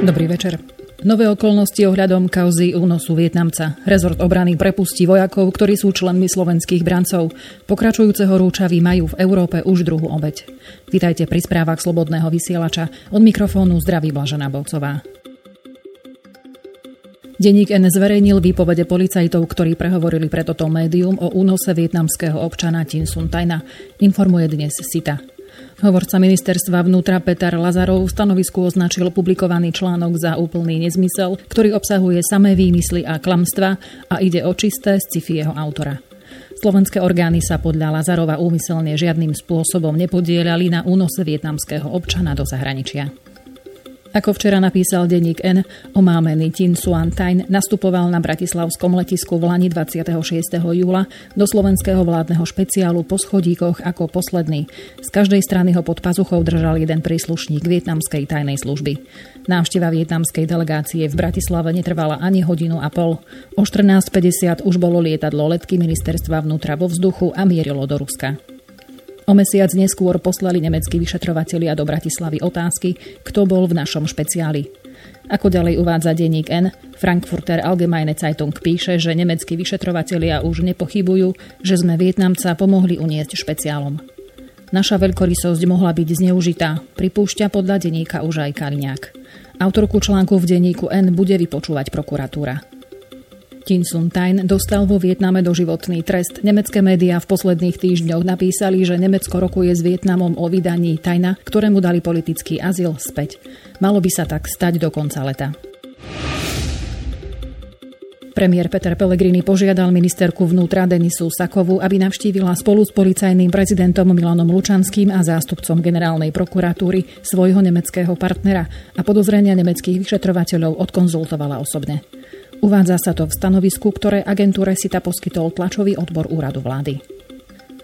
Dobrý večer. Nové okolnosti ohľadom kauzy únosu Vietnamca. Rezort obrany prepustí vojakov, ktorí sú členmi slovenských brancov. Pokračujúceho rúčavy majú v Európe už druhú obeď. Vítajte pri správach Slobodného vysielača. Od mikrofónu zdraví Blažena Bolcová. Denník N zverejnil výpovede policajtov, ktorí prehovorili pre toto médium o únose vietnamského občana Tin Sun Tajna, informuje dnes Sita. Hovorca ministerstva vnútra Peter Lazarov v stanovisku označil publikovaný článok za úplný nezmysel, ktorý obsahuje samé výmysly a klamstva a ide o čisté sci-fi jeho autora. Slovenské orgány sa podľa Lazarova úmyselne žiadnym spôsobom nepodielali na únose vietnamského občana do zahraničia. Ako včera napísal denník N, omámený Tin Suan Tain nastupoval na bratislavskom letisku v Lani 26. júla do slovenského vládneho špeciálu po schodíkoch ako posledný. Z každej strany ho pod pazuchou držal jeden príslušník vietnamskej tajnej služby. Návšteva vietnamskej delegácie v Bratislave netrvala ani hodinu a pol. O 14.50 už bolo lietadlo letky ministerstva vnútra vo vzduchu a mierilo do Ruska. O mesiac neskôr poslali nemeckí vyšetrovatelia do Bratislavy otázky, kto bol v našom špeciáli. Ako ďalej uvádza denník N, Frankfurter Allgemeine Zeitung píše, že nemeckí vyšetrovatelia už nepochybujú, že sme Vietnamca pomohli uniesť špeciálom. Naša veľkorysosť mohla byť zneužitá, pripúšťa podľa denníka už aj Kaliňák. Autorku článku v denníku N bude vypočúvať prokuratúra. Tin Sun Tain dostal vo Vietname doživotný trest. Nemecké médiá v posledných týždňoch napísali, že Nemecko rokuje s Vietnamom o vydaní Tajna, ktorému dali politický azyl späť. Malo by sa tak stať do konca leta. Premiér Peter Pellegrini požiadal ministerku vnútra Denisu Sakovu, aby navštívila spolu s policajným prezidentom Milanom Lučanským a zástupcom generálnej prokuratúry svojho nemeckého partnera a podozrenia nemeckých vyšetrovateľov odkonzultovala osobne. Uvádza sa to v stanovisku, ktoré agentúre SITA poskytol tlačový odbor úradu vlády.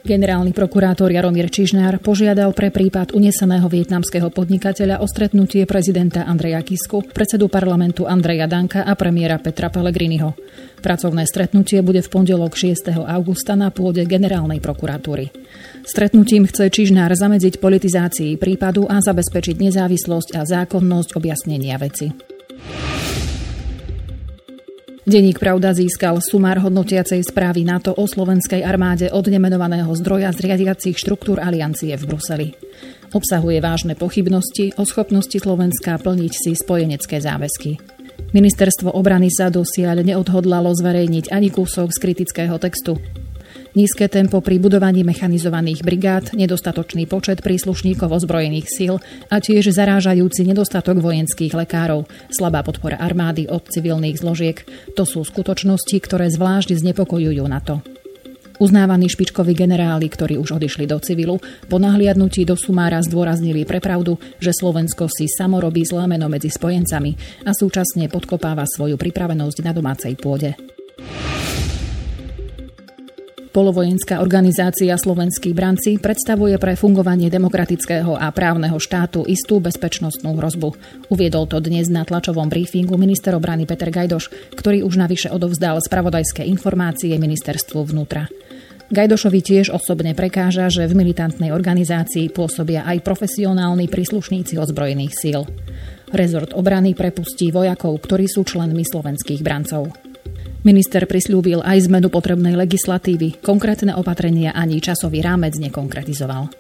Generálny prokurátor Jaromír Čižnár požiadal pre prípad uneseného vietnamského podnikateľa o stretnutie prezidenta Andreja Kisku, predsedu parlamentu Andreja Danka a premiéra Petra Pellegriniho. Pracovné stretnutie bude v pondelok 6. augusta na pôde generálnej prokuratúry. Stretnutím chce Čižnár zamedziť politizácii prípadu a zabezpečiť nezávislosť a zákonnosť objasnenia veci. Denník Pravda získal sumár hodnotiacej správy NATO o slovenskej armáde od nemenovaného zdroja z riadiacich štruktúr aliancie v Bruseli. Obsahuje vážne pochybnosti o schopnosti Slovenska plniť si spojenecké záväzky. Ministerstvo obrany sa dosiaľ neodhodlalo zverejniť ani kúsok z kritického textu. Nízke tempo pri budovaní mechanizovaných brigád, nedostatočný počet príslušníkov ozbrojených síl a tiež zarážajúci nedostatok vojenských lekárov, slabá podpora armády od civilných zložiek. To sú skutočnosti, ktoré zvlášť znepokojujú na to. Uznávaní špičkoví generáli, ktorí už odišli do civilu, po nahliadnutí do sumára zdôraznili prepravdu, že Slovensko si samo robí zlé meno medzi spojencami a súčasne podkopáva svoju pripravenosť na domácej pôde. Polovojenská organizácia Slovenskí branci predstavuje pre fungovanie demokratického a právneho štátu istú bezpečnostnú hrozbu. Uviedol to dnes na tlačovom briefingu minister obrany Peter Gajdoš, ktorý už navyše odovzdal spravodajské informácie ministerstvu vnútra. Gajdošovi tiež osobne prekáža, že v militantnej organizácii pôsobia aj profesionálni príslušníci ozbrojených síl. Rezort obrany prepustí vojakov, ktorí sú členmi slovenských brancov. Minister prislúbil aj zmenu potrebnej legislatívy, konkrétne opatrenia ani časový rámec nekonkretizoval.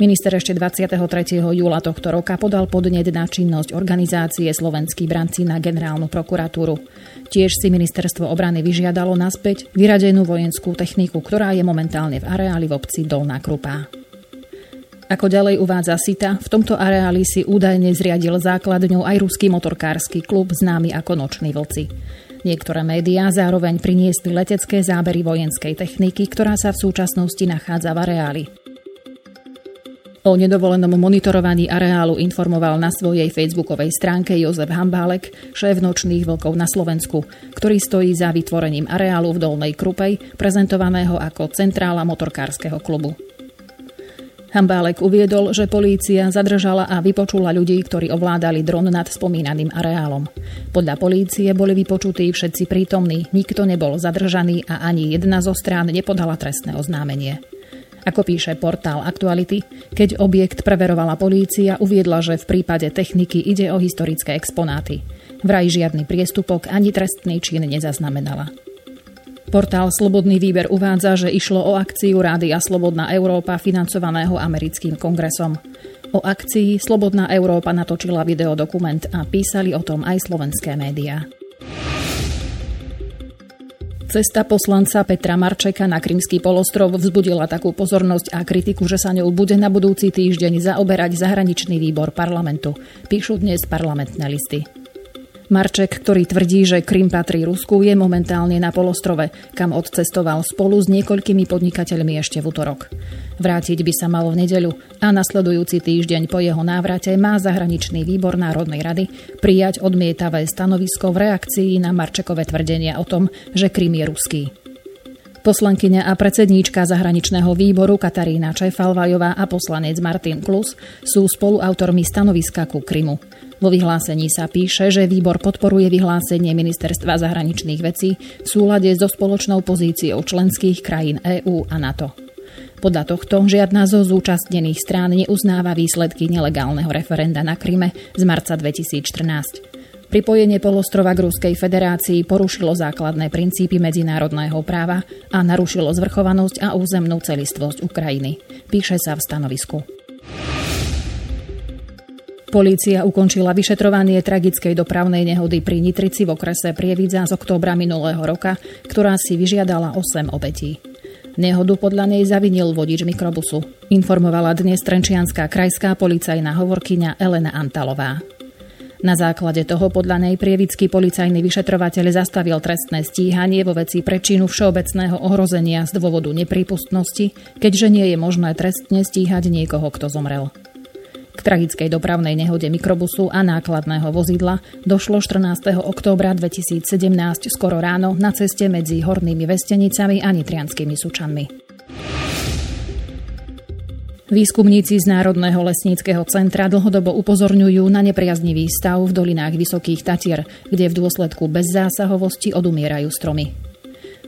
Minister ešte 23. júla tohto roka podal podnet na činnosť organizácie Slovenský branci na generálnu prokuratúru. Tiež si ministerstvo obrany vyžiadalo naspäť vyradenú vojenskú techniku, ktorá je momentálne v areáli v obci Dolná Krupá. Ako ďalej uvádza Sita, v tomto areáli si údajne zriadil základňou aj ruský motorkársky klub známy ako Noční vlci. Niektoré médiá zároveň priniesli letecké zábery vojenskej techniky, ktorá sa v súčasnosti nachádza v areáli. O nedovolenom monitorovaní areálu informoval na svojej facebookovej stránke Jozef Hambálek, šéf nočných vlkov na Slovensku, ktorý stojí za vytvorením areálu v Dolnej Krupej, prezentovaného ako centrála motorkárskeho klubu. Hambálek uviedol, že polícia zadržala a vypočula ľudí, ktorí ovládali dron nad spomínaným areálom. Podľa polície boli vypočutí všetci prítomní, nikto nebol zadržaný a ani jedna zo strán nepodala trestné oznámenie. Ako píše portál Aktuality, keď objekt preverovala polícia, uviedla, že v prípade techniky ide o historické exponáty. Vraj žiadny priestupok ani trestný čin nezaznamenala. Portál Slobodný výber uvádza, že išlo o akciu Rádia Slobodná Európa financovaného americkým kongresom. O akcii Slobodná Európa natočila videodokument a písali o tom aj slovenské médiá. Cesta poslanca Petra Marčeka na Krymský polostrov vzbudila takú pozornosť a kritiku, že sa ňou bude na budúci týždeň zaoberať zahraničný výbor parlamentu. Píšu dnes parlamentné listy. Marček, ktorý tvrdí, že Krym patrí Rusku, je momentálne na polostrove, kam odcestoval spolu s niekoľkými podnikateľmi ešte v útorok. Vrátiť by sa malo v nedeľu a nasledujúci týždeň po jeho návrate má zahraničný výbor Národnej rady prijať odmietavé stanovisko v reakcii na Marčekové tvrdenia o tom, že Krym je ruský. Poslankyňa a predsedníčka zahraničného výboru Katarína Čefalvajová a poslanec Martin Klus sú spoluautormi stanoviska ku Krymu. Vo vyhlásení sa píše, že výbor podporuje vyhlásenie Ministerstva zahraničných vecí v súlade so spoločnou pozíciou členských krajín EÚ a NATO. Podľa tohto žiadna zo zúčastnených strán neuznáva výsledky nelegálneho referenda na Kryme z marca 2014. Pripojenie polostrova k Ruskej federácii porušilo základné princípy medzinárodného práva a narušilo zvrchovanosť a územnú celistvosť Ukrajiny, píše sa v stanovisku. Polícia ukončila vyšetrovanie tragickej dopravnej nehody pri Nitrici v okrese Prievidza z októbra minulého roka, ktorá si vyžiadala 8 obetí. Nehodu podľa nej zavinil vodič mikrobusu, informovala dnes Trenčianská krajská policajná hovorkyňa Elena Antalová. Na základe toho podľa nej prievický policajný vyšetrovateľ zastavil trestné stíhanie vo veci prečinu všeobecného ohrozenia z dôvodu neprípustnosti, keďže nie je možné trestne stíhať niekoho, kto zomrel. K tragickej dopravnej nehode mikrobusu a nákladného vozidla došlo 14. októbra 2017 skoro ráno na ceste medzi Hornými Vestenicami a Nitrianskými Sučanmi. Výskumníci z Národného lesníckého centra dlhodobo upozorňujú na nepriaznivý stav v dolinách Vysokých Tatier, kde v dôsledku bezzásahovosti odumierajú stromy.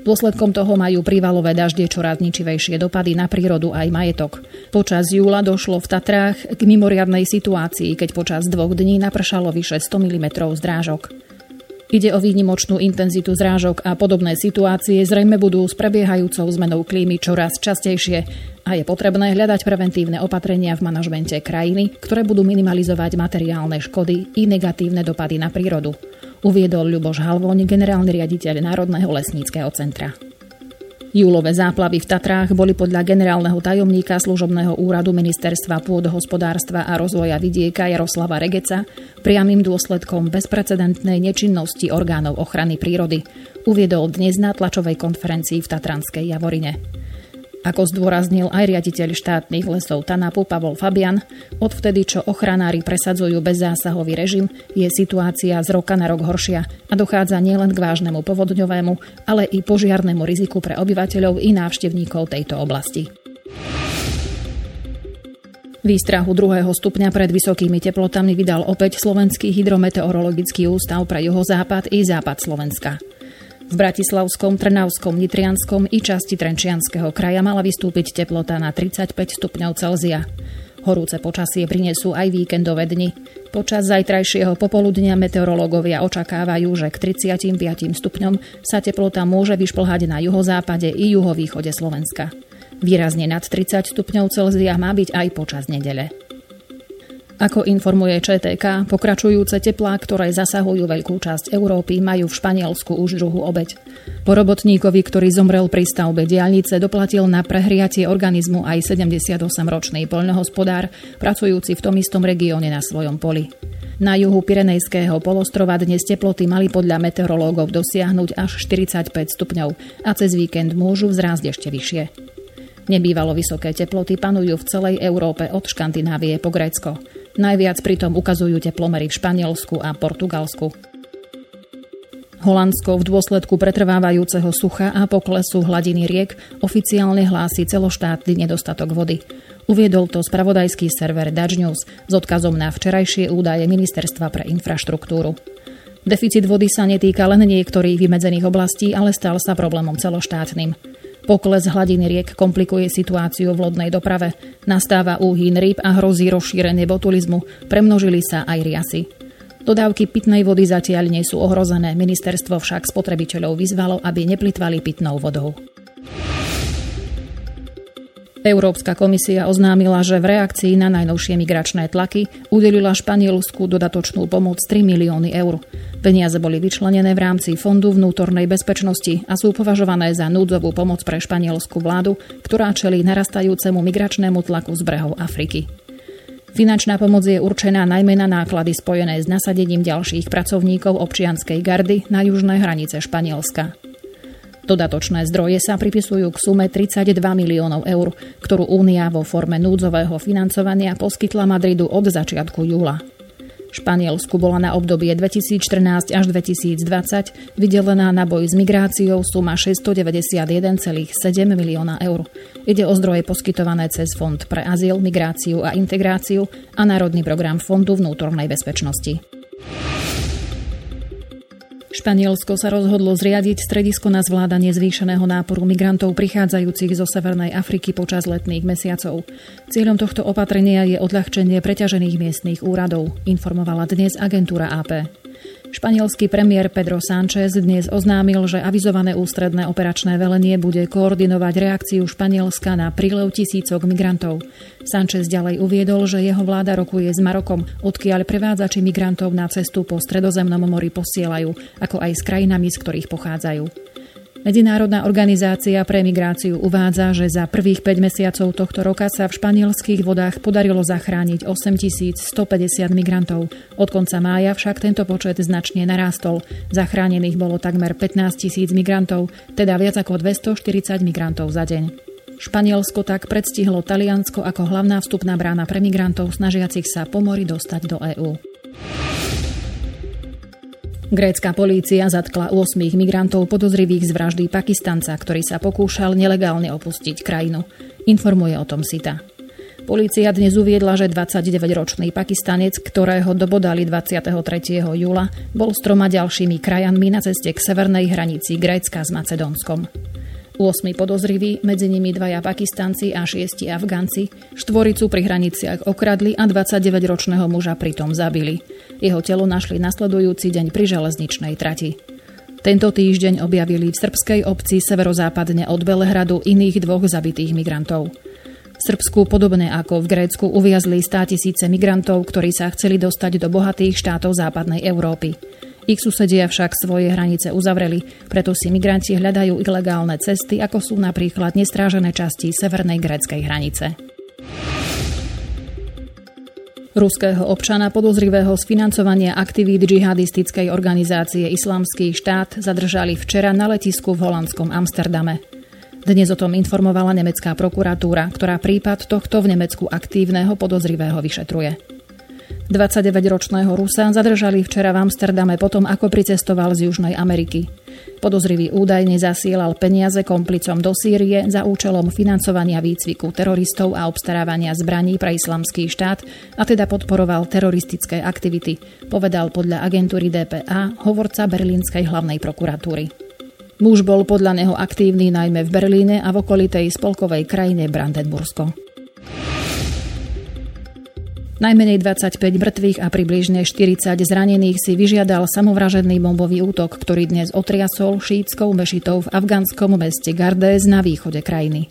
Dôsledkom toho majú prívalové dažde čoraz ničivejšie dopady na prírodu aj majetok. Počas júla došlo v Tatrách k mimoriadnej situácii, keď počas dvoch dní napršalo vyše 100 mm zdrážok. Ide o výnimočnú intenzitu zrážok a podobné situácie zrejme budú s prebiehajúcou zmenou klímy čoraz častejšie a je potrebné hľadať preventívne opatrenia v manažmente krajiny, ktoré budú minimalizovať materiálne škody i negatívne dopady na prírodu uviedol Ľuboš Halvoň, generálny riaditeľ Národného lesníckého centra. Júlové záplavy v Tatrách boli podľa generálneho tajomníka služobného úradu Ministerstva pôdohospodárstva a rozvoja vidieka Jaroslava Regeca priamým dôsledkom bezprecedentnej nečinnosti orgánov ochrany prírody, uviedol dnes na tlačovej konferencii v Tatranskej Javorine. Ako zdôraznil aj riaditeľ štátnych lesov Tanapu Pavol Fabian, odvtedy, čo ochranári presadzujú bezzásahový režim, je situácia z roka na rok horšia a dochádza nielen k vážnemu povodňovému, ale i požiarnému riziku pre obyvateľov i návštevníkov tejto oblasti. Výstrahu druhého stupňa pred vysokými teplotami vydal opäť Slovenský hydrometeorologický ústav pre juhozápad i západ Slovenska. V Bratislavskom, Trnavskom, Nitrianskom i časti Trenčianského kraja mala vystúpiť teplota na 35 stupňov Celzia. Horúce počasie prinesú aj víkendové dni. Počas zajtrajšieho popoludnia meteorológovia očakávajú, že k 35 stupňom sa teplota môže vyšplhať na juhozápade i juhovýchode Slovenska. Výrazne nad 30 stupňov Celzia má byť aj počas nedele. Ako informuje ČTK, pokračujúce teplá, ktoré zasahujú veľkú časť Európy, majú v Španielsku už druhú obeď. Po robotníkovi, ktorý zomrel pri stavbe diálnice, doplatil na prehriatie organizmu aj 78-ročný poľnohospodár, pracujúci v tom istom regióne na svojom poli. Na juhu Pirenejského polostrova dnes teploty mali podľa meteorológov dosiahnuť až 45 stupňov a cez víkend môžu vzrásť ešte vyššie. Nebývalo vysoké teploty panujú v celej Európe od Škandinávie po Grécko. Najviac pritom ukazujú teplomery v Španielsku a Portugalsku. Holandsko v dôsledku pretrvávajúceho sucha a poklesu hladiny riek oficiálne hlási celoštátny nedostatok vody. Uviedol to spravodajský server Dutch News s odkazom na včerajšie údaje Ministerstva pre infraštruktúru. Deficit vody sa netýka len niektorých vymedzených oblastí, ale stal sa problémom celoštátnym. Pokles hladiny riek komplikuje situáciu v lodnej doprave. Nastáva úhyn rýb a hrozí rozšírenie botulizmu. Premnožili sa aj riasy. Dodávky pitnej vody zatiaľ nie sú ohrozené. Ministerstvo však spotrebiteľov vyzvalo, aby neplitvali pitnou vodou. Európska komisia oznámila, že v reakcii na najnovšie migračné tlaky udelila Španielsku dodatočnú pomoc 3 milióny eur. Peniaze boli vyčlenené v rámci Fondu vnútornej bezpečnosti a sú považované za núdzovú pomoc pre španielskú vládu, ktorá čelí narastajúcemu migračnému tlaku z brehov Afriky. Finančná pomoc je určená najmä na náklady spojené s nasadením ďalších pracovníkov občianskej gardy na južné hranice Španielska. Dodatočné zdroje sa pripisujú k sume 32 miliónov eur, ktorú Únia vo forme núdzového financovania poskytla Madridu od začiatku júla. Španielsku bola na obdobie 2014 až 2020 vydelená na boj s migráciou suma 691,7 milióna eur. Ide o zdroje poskytované cez Fond pre azyl, migráciu a integráciu a Národný program Fondu vnútornej bezpečnosti. Španielsko sa rozhodlo zriadiť stredisko na zvládanie zvýšeného náporu migrantov prichádzajúcich zo Severnej Afriky počas letných mesiacov. Cieľom tohto opatrenia je odľahčenie preťažených miestnych úradov, informovala dnes agentúra AP. Španielský premiér Pedro Sánchez dnes oznámil, že avizované ústredné operačné velenie bude koordinovať reakciu Španielska na prílev tisícok migrantov. Sánchez ďalej uviedol, že jeho vláda rokuje s Marokom, odkiaľ prevádzači migrantov na cestu po stredozemnom mori posielajú, ako aj s krajinami, z ktorých pochádzajú. Medzinárodná organizácia pre migráciu uvádza, že za prvých 5 mesiacov tohto roka sa v španielských vodách podarilo zachrániť 8150 migrantov. Od konca mája však tento počet značne narástol. Zachránených bolo takmer 15 tisíc migrantov, teda viac ako 240 migrantov za deň. Španielsko tak predstihlo Taliansko ako hlavná vstupná brána pre migrantov snažiacich sa po mori dostať do EÚ. Grécka polícia zatkla 8 migrantov podozrivých z vraždy Pakistanca, ktorý sa pokúšal nelegálne opustiť krajinu. Informuje o tom SITA. Polícia dnes uviedla, že 29-ročný Pakistanec, ktorého dobodali 23. júla, bol s troma ďalšími krajanmi na ceste k severnej hranici Grécka s Macedónskom. 8 podozriví, medzi nimi dvaja Pakistanci a šiesti Afganci, štvoricu pri hraniciach okradli a 29-ročného muža pritom zabili. Jeho telo našli nasledujúci deň pri železničnej trati. Tento týždeň objavili v srbskej obci severozápadne od Belehradu iných dvoch zabitých migrantov. V Srbsku, podobne ako v Grécku, uviazli stá tisíce migrantov, ktorí sa chceli dostať do bohatých štátov západnej Európy. Ich susedia však svoje hranice uzavreli, preto si migranti hľadajú ilegálne cesty, ako sú napríklad nestrážené časti severnej gréckej hranice. Ruského občana podozrivého z financovania aktivít džihadistickej organizácie Islamský štát zadržali včera na letisku v holandskom Amsterdame. Dnes o tom informovala nemecká prokuratúra, ktorá prípad tohto v Nemecku aktívneho podozrivého vyšetruje. 29-ročného Rusa zadržali včera v Amsterdame potom, ako pricestoval z Južnej Ameriky. Podozrivý údajne zasielal peniaze komplicom do Sýrie za účelom financovania výcviku teroristov a obstarávania zbraní pre islamský štát a teda podporoval teroristické aktivity, povedal podľa agentúry DPA hovorca Berlínskej hlavnej prokuratúry. Muž bol podľa neho aktívny najmä v Berlíne a v okolitej spolkovej krajine Brandenbursko. Najmenej 25 mŕtvych a približne 40 zranených si vyžiadal samovražedný bombový útok, ktorý dnes otriasol šítskou mešitou v afgánskom meste Gardez na východe krajiny.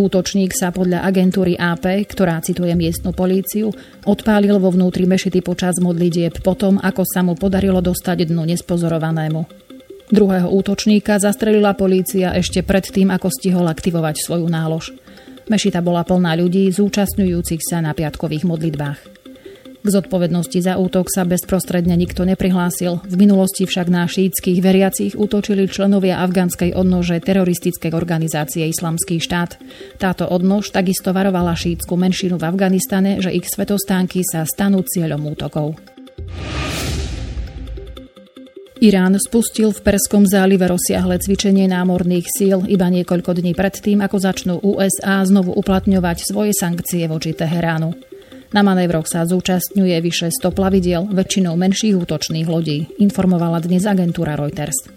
Útočník sa podľa agentúry AP, ktorá cituje miestnu políciu, odpálil vo vnútri mešity počas modlitieb potom, ako sa mu podarilo dostať dnu nespozorovanému. Druhého útočníka zastrelila polícia ešte predtým, ako stihol aktivovať svoju nálož. Mešita bola plná ľudí zúčastňujúcich sa na piatkových modlitbách. K zodpovednosti za útok sa bezprostredne nikto neprihlásil. V minulosti však na šítskych veriacich útočili členovia afgánskej odnože teroristickej organizácie Islamský štát. Táto odnož takisto varovala šítskú menšinu v Afganistane, že ich svetostánky sa stanú cieľom útokov. Irán spustil v Perskom zálive rozsiahle cvičenie námorných síl iba niekoľko dní predtým, ako začnú USA znovu uplatňovať svoje sankcie voči Teheránu. Na manévroch sa zúčastňuje vyše 100 plavidiel, väčšinou menších útočných lodí, informovala dnes agentúra Reuters.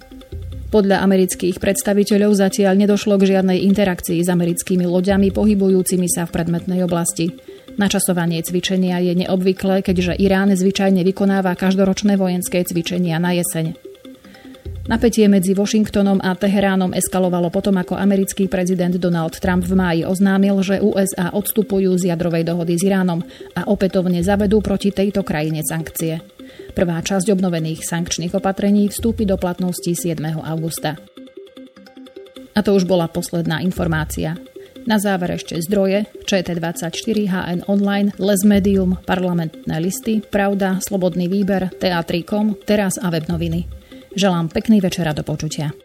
Podľa amerických predstaviteľov zatiaľ nedošlo k žiadnej interakcii s americkými loďami pohybujúcimi sa v predmetnej oblasti. Načasovanie cvičenia je neobvyklé, keďže Irán zvyčajne vykonáva každoročné vojenské cvičenia na jeseň. Napätie medzi Washingtonom a Teheránom eskalovalo potom, ako americký prezident Donald Trump v máji oznámil, že USA odstupujú z jadrovej dohody s Iránom a opätovne zavedú proti tejto krajine sankcie. Prvá časť obnovených sankčných opatrení vstúpi do platnosti 7. augusta. A to už bola posledná informácia. Na záver ešte zdroje ČT24, HN Online, Les Medium, parlamentné listy, Pravda, Slobodný výber, Teatrikom, Teraz a web noviny. Želám pekný večer a do počutia.